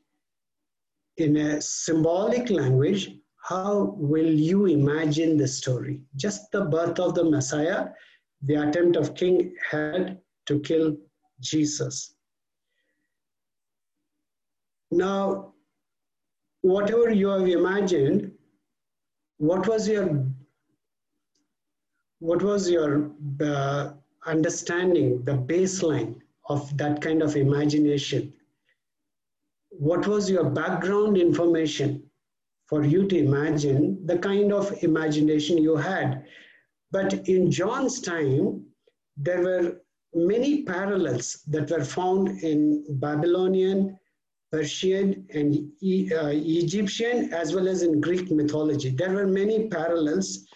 in a symbolic language, how will you imagine the story? Just the birth of the Messiah, the attempt of King Herod to kill Jesus. Now, whatever you have imagined, what was your what was your uh, understanding, the baseline of that kind of imagination? What was your background information for you to imagine the kind of imagination you had? But in John's time, there were many parallels that were found in Babylonian, Persian, and e uh, Egyptian, as well as in Greek mythology. There were many parallels,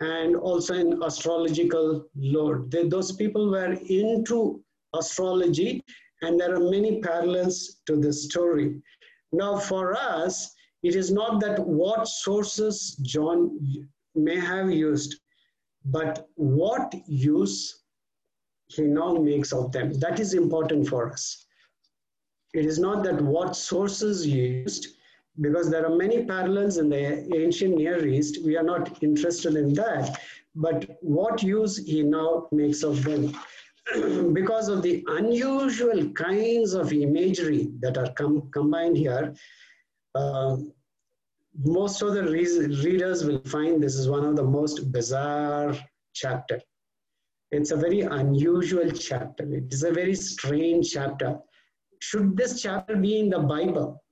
and also in astrological lore. They, those people were into astrology, and there are many parallels to the story. Now, for us, it is not that what sources John may have used, but what use he now makes of them. That is important for us. It is not that what sources used, because there are many parallels in the ancient Near East. We are not interested in that. But what use he now makes of them. [clears throat] because of the unusual kinds of imagery that are com combined here, uh, most of the re readers will find this is one of the most bizarre chapter. It's a very unusual chapter. It is a very strange chapter. Should this chapter be in the Bible?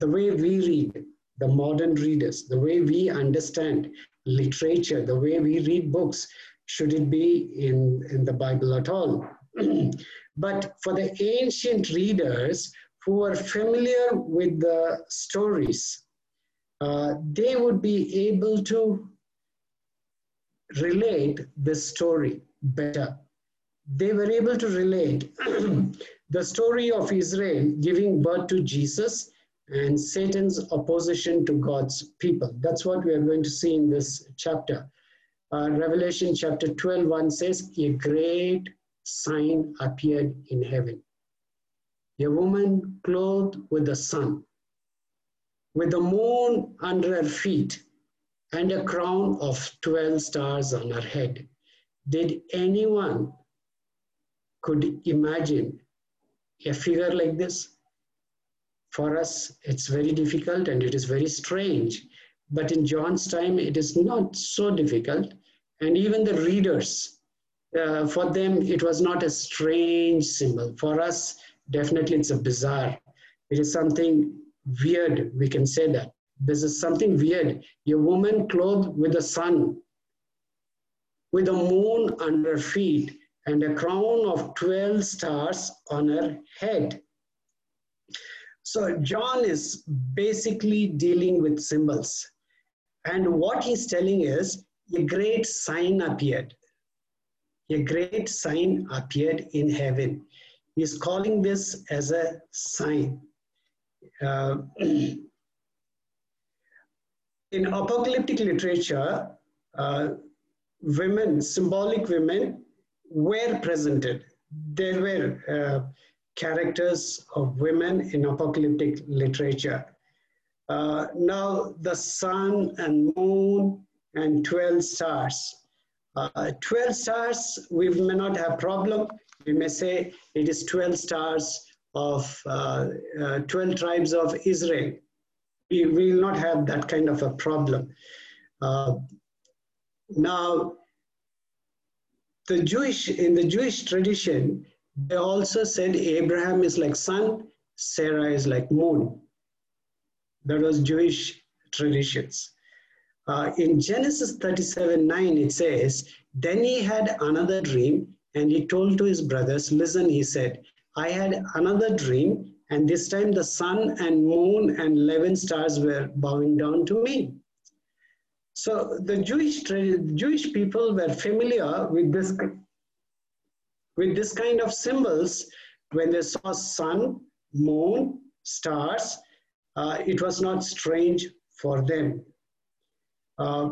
The way we read, the modern readers, the way we understand literature, the way we read books, should it be in, in the Bible at all? [clears throat] but for the ancient readers who were familiar with the stories, uh, they would be able to relate the story better. They were able to relate [clears throat] the story of Israel giving birth to Jesus and Satan's opposition to God's people. That's what we are going to see in this chapter. Uh, Revelation chapter 12, 1 says, A great sign appeared in heaven. A woman clothed with the sun, with the moon under her feet, and a crown of 12 stars on her head. Did anyone could imagine a figure like this? For us, it's very difficult and it is very strange. But in John's time, it is not so difficult. And even the readers, uh, for them, it was not a strange symbol. For us, definitely it's a bizarre. It is something weird, we can say that. This is something weird. A woman clothed with the sun, with the moon under her feet, and a crown of 12 stars on her head. So John is basically dealing with symbols. And what he's telling is a great sign appeared. A great sign appeared in heaven. He's calling this as a sign. Uh, [clears throat] in apocalyptic literature, uh, women, symbolic women, were presented. There were uh, characters of women in apocalyptic literature. Uh, now, the sun and moon and 12 stars. Uh, 12 stars, we may not have problem. We may say it is 12 stars of uh, uh, 12 tribes of Israel we will not have that kind of a problem. Uh, now, the Jewish in the Jewish tradition, they also said Abraham is like sun, Sarah is like moon. That was Jewish traditions. Uh, in Genesis 37 9, it says, Then he had another dream, and he told to his brothers, Listen, he said, I had another dream, and this time the sun and moon and 11 stars were bowing down to me. So the Jewish, Jewish people were familiar with this, with this kind of symbols when they saw sun, moon, stars. Uh, it was not strange for them. Uh,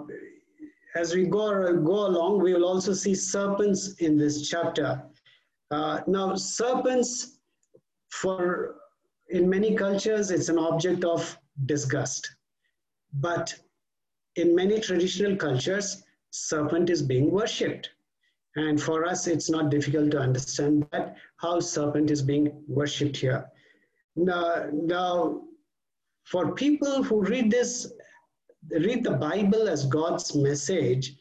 as we go, go along, we will also see serpents in this chapter. Uh, now, serpents for in many cultures, it's an object of disgust. But in many traditional cultures, serpent is being worshipped. And for us, it's not difficult to understand that how serpent is being worshipped here. Now, now for people who read this, read the Bible as God's message,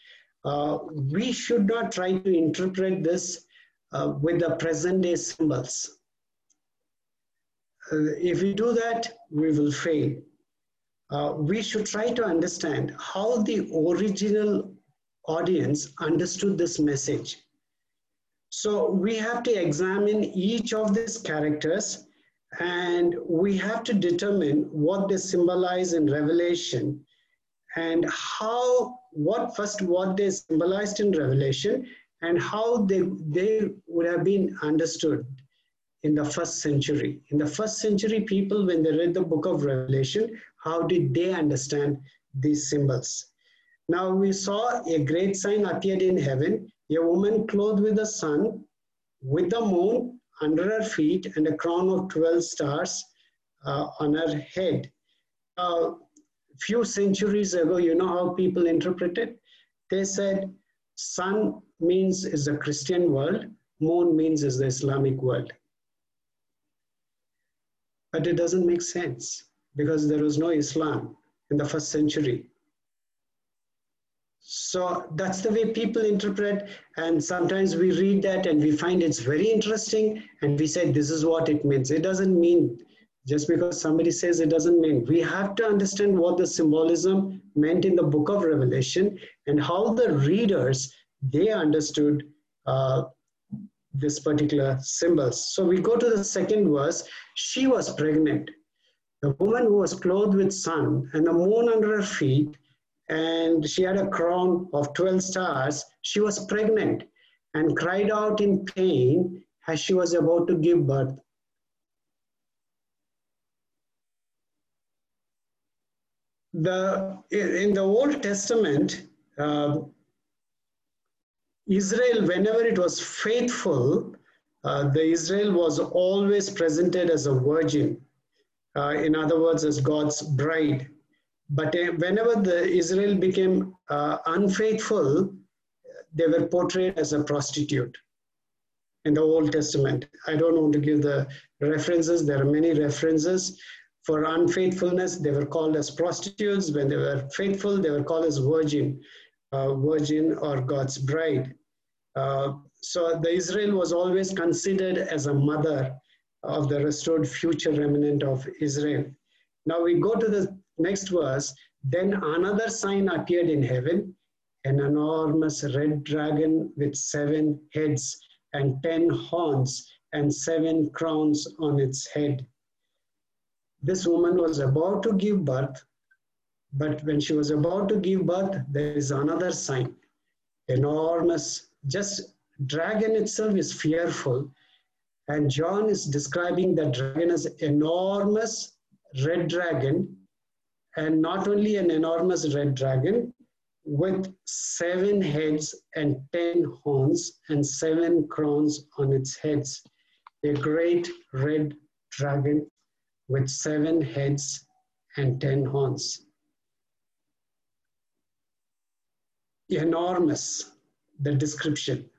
uh, we should not try to interpret this uh, with the present day symbols uh, if we do that, we will fail. Uh, we should try to understand how the original audience understood this message. So we have to examine each of these characters and we have to determine what they symbolize in Revelation and how, what first, what they symbolized in Revelation and how they, they would have been understood in the first century. In the first century, people, when they read the book of Revelation, how did they understand these symbols? Now we saw a great sign appeared in heaven, a woman clothed with the sun, with the moon under her feet, and a crown of 12 stars uh, on her head. Uh, few centuries ago, you know how people interpreted? They said, sun means is the Christian world, moon means is the Islamic world. But it doesn't make sense because there was no Islam in the first century. So that's the way people interpret, and sometimes we read that and we find it's very interesting, and we say this is what it means. It doesn't mean just because somebody says it doesn't mean. We have to understand what the symbolism meant in the book of Revelation and how the readers they understood uh, this particular symbols. So we go to the second verse. She was pregnant. the woman who was clothed with sun and the moon under her feet, and she had a crown of 12 stars, she was pregnant and cried out in pain as she was about to give birth. The, in the Old Testament, uh, Israel, whenever it was faithful, uh, the Israel was always presented as a virgin. Uh, in other words, as God's bride. But uh, whenever the Israel became uh, unfaithful, they were portrayed as a prostitute in the Old Testament. I don't want to give the references. There are many references. For unfaithfulness, they were called as prostitutes. When they were faithful, they were called as virgin, uh, virgin or God's bride. Uh, so the Israel was always considered as a mother of the restored future remnant of Israel. Now we go to the next verse. Then another sign appeared in heaven an enormous red dragon with seven heads and ten horns and seven crowns on its head. This woman was about to give birth, but when she was about to give birth, there is another sign. Enormous, just dragon itself is fearful. And John is describing the dragon as enormous red dragon, and not only an enormous red dragon, with seven heads and ten horns and seven crowns on its heads. A great red dragon with seven heads and ten horns. Enormous, the description.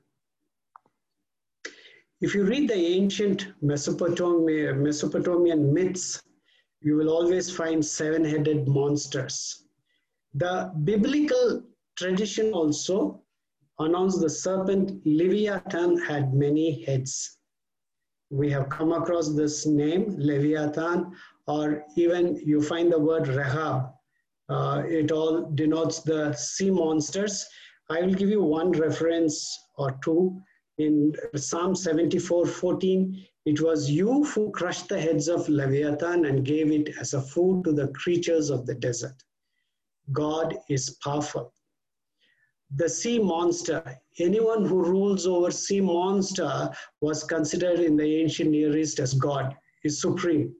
If you read the ancient Mesopotamian, myths, you will always find seven headed monsters the biblical tradition also announced the serpent Leviathan had many heads. We have come across this name, Leviathan, or even you find the word Rahab. Uh, it all denotes the sea monsters. I will give you one reference or two. In Psalm 74 14, it was you who crushed the heads of Leviathan and gave it as a food to the creatures of the desert. God is powerful. The sea monster, anyone who rules over sea monster was considered in the ancient Near East as God, is supreme.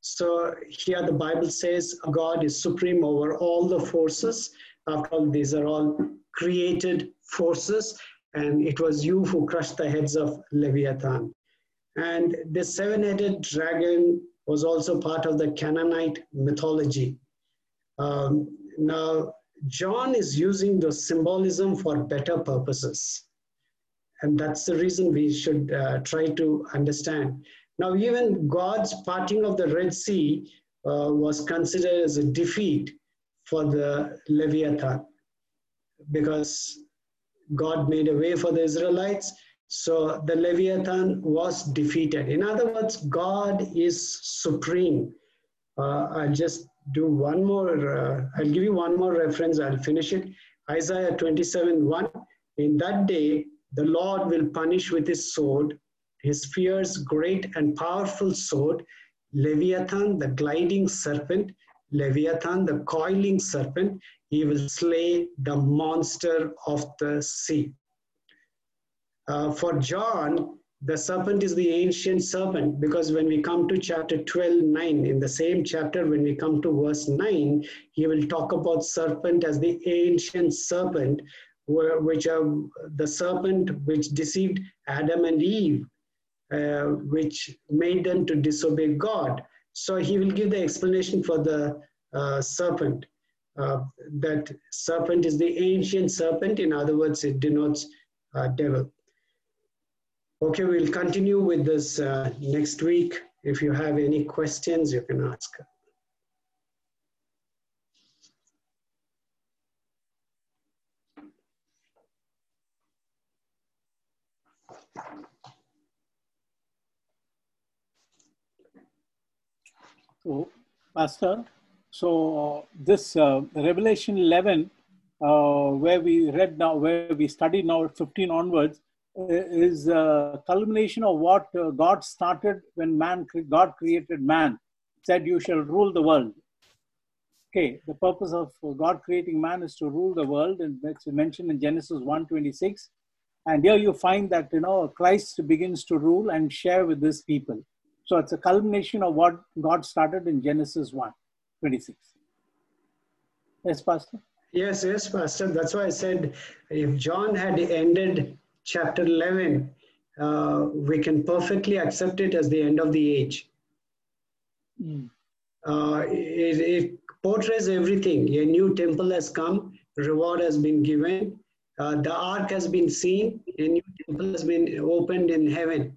So here the Bible says God is supreme over all the forces. After all, these are all created forces, and it was you who crushed the heads of Leviathan. And the seven headed dragon was also part of the Canaanite mythology. Um, now, John is using the symbolism for better purposes. And that's the reason we should uh, try to understand. Now, even God's parting of the Red Sea uh, was considered as a defeat for the Leviathan because God made a way for the Israelites. So the Leviathan was defeated. In other words, God is supreme. Uh, I'll just do one more, uh, I'll give you one more reference, I'll finish it. Isaiah 27 1. In that day, the Lord will punish with his sword, his fierce, great, and powerful sword, Leviathan, the gliding serpent, Leviathan, the coiling serpent. He will slay the monster of the sea. Uh, for John, the serpent is the ancient serpent because when we come to chapter 12 9 in the same chapter when we come to verse 9 he will talk about serpent as the ancient serpent which are the serpent which deceived adam and eve uh, which made them to disobey god. So he will give the explanation for the uh, serpent uh, that serpent is the ancient serpent. In other words it denotes uh, devil Okay, we'll continue with this uh, next week. If you have any questions, you can ask. So, Pastor, so this uh, Revelation 11, uh, where we read now, where we studied now at 15 onwards, is a culmination of what uh, God started when man God created man. said, You shall rule the world. Okay, the purpose of God creating man is to rule the world, and that's mentioned in Genesis 1:26. And here you find that you know Christ begins to rule and share with his people. So it's a culmination of what God started in Genesis 1:26. Yes, Pastor. Yes, yes, Pastor. That's why I said if John had ended chapter 11, uh, we can perfectly accept it as the end of the age. Mm. Uh, it, it portrays everything. A new temple has come, reward has been given, uh, the ark has been seen, a new temple has been opened in heaven.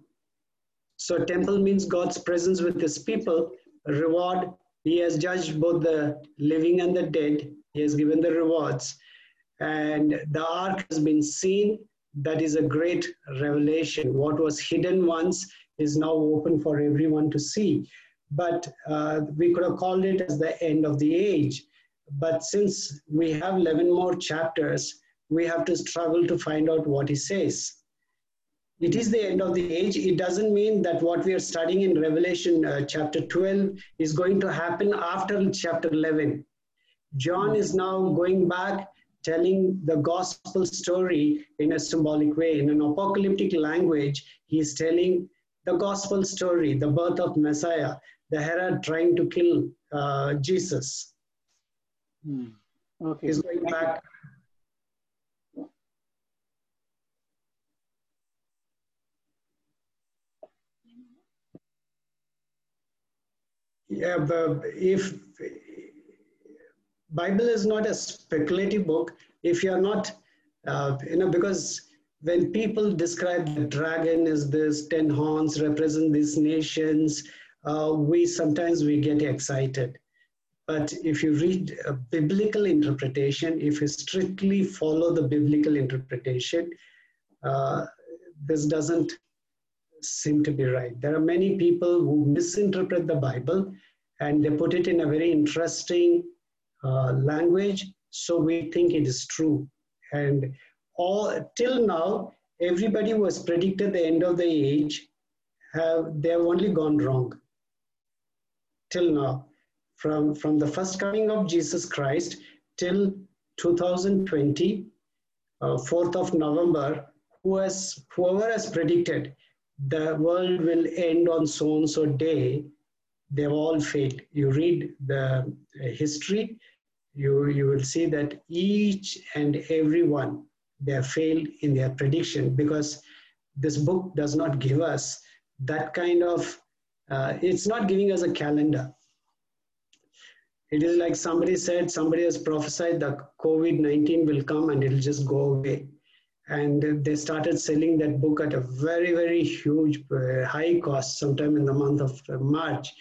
So, temple means God's presence with his people. Reward, he has judged both the living and the dead, he has given the rewards. And the ark has been seen. That is a great revelation. What was hidden once is now open for everyone to see but uh, we could have called it as the end of the age. But since we have 11 more chapters, we have to struggle to find out what he says. It is the end of the age. It doesn't mean that what we are studying in Revelation uh, chapter 12 is going to happen after chapter 11. John is now going back telling the gospel story in a symbolic way. In an apocalyptic language, he is telling the gospel story, the birth of Messiah, the Herod trying to kill uh, Jesus. Hmm. Okay. He's going back. Yeah, but if Bible is not a speculative book, if you are not, uh, you know, because when people describe the dragon as this, ten horns represent these nations, uh, we sometimes we get excited. But if you read a biblical interpretation, if you strictly follow the biblical interpretation, uh, this doesn't seem to be right. There are many people who misinterpret the Bible and they put it in a very interesting uh, language, so we think it is true. And all till now, everybody was predicted the end of the age have they have only gone wrong. Till now, from, from the first coming of Jesus Christ till 2020, uh, 4th of November, who has, whoever has predicted the world will end on so and so day, they've all failed. You read the history, you, you will see that each and every one, they have failed in their prediction because this book does not give us that kind of uh, it's not giving us a calendar. It is like somebody said, somebody has prophesied that COVID 19 will come and it'll just go away. And they started selling that book at a very, very huge, uh, high cost sometime in the month of uh, March.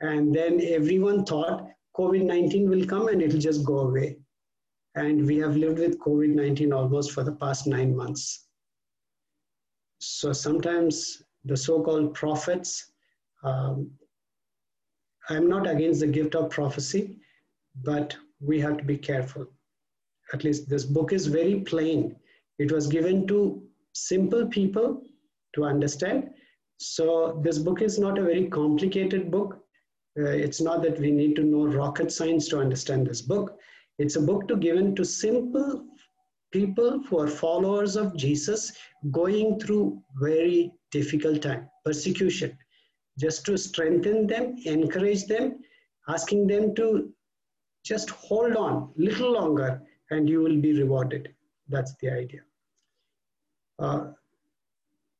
And then everyone thought COVID 19 will come and it'll just go away. And we have lived with COVID 19 almost for the past nine months. So sometimes the so called prophets um, I'm not against the gift of prophecy, but we have to be careful. At least this book is very plain. It was given to simple people to understand. So this book is not a very complicated book. Uh, it's not that we need to know rocket science to understand this book. It's a book to given to simple people who are followers of Jesus going through very difficult time, persecution just to strengthen them, encourage them, asking them to just hold on little longer and you will be rewarded. That's the idea. Uh,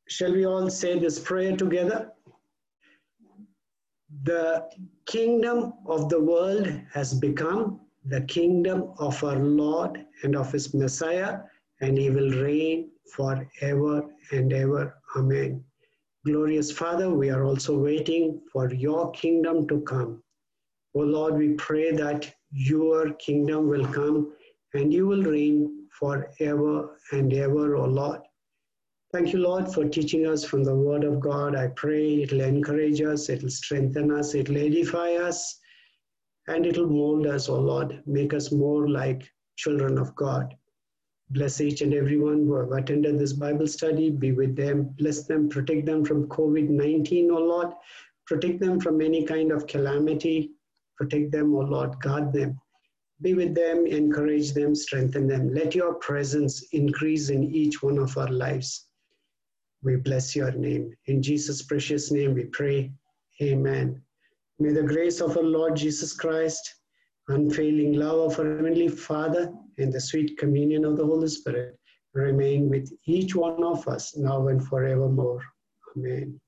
shall we all say this prayer together? The kingdom of the world has become the kingdom of our Lord and of his Messiah, and he will reign forever and ever. Amen. Glorious Father, we are also waiting for your kingdom to come. O oh Lord, we pray that your kingdom will come and you will reign forever and ever, O oh Lord. Thank you, Lord, for teaching us from the Word of God. I pray it'll encourage us, it'll strengthen us, it'll edify us, and it'll mold us, O oh Lord, make us more like children of God. Bless each and everyone who have attended this Bible study. Be with them. Bless them. Protect them from COVID 19, O Lord. Protect them from any kind of calamity. Protect them, O Lord. Guard them. Be with them, encourage them, strengthen them. Let your presence increase in each one of our lives. We bless your name. In Jesus' precious name we pray. Amen. May the grace of our Lord Jesus Christ, unfailing love of our Heavenly Father, and the sweet communion of the Holy Spirit remain with each one of us now and forevermore. Amen.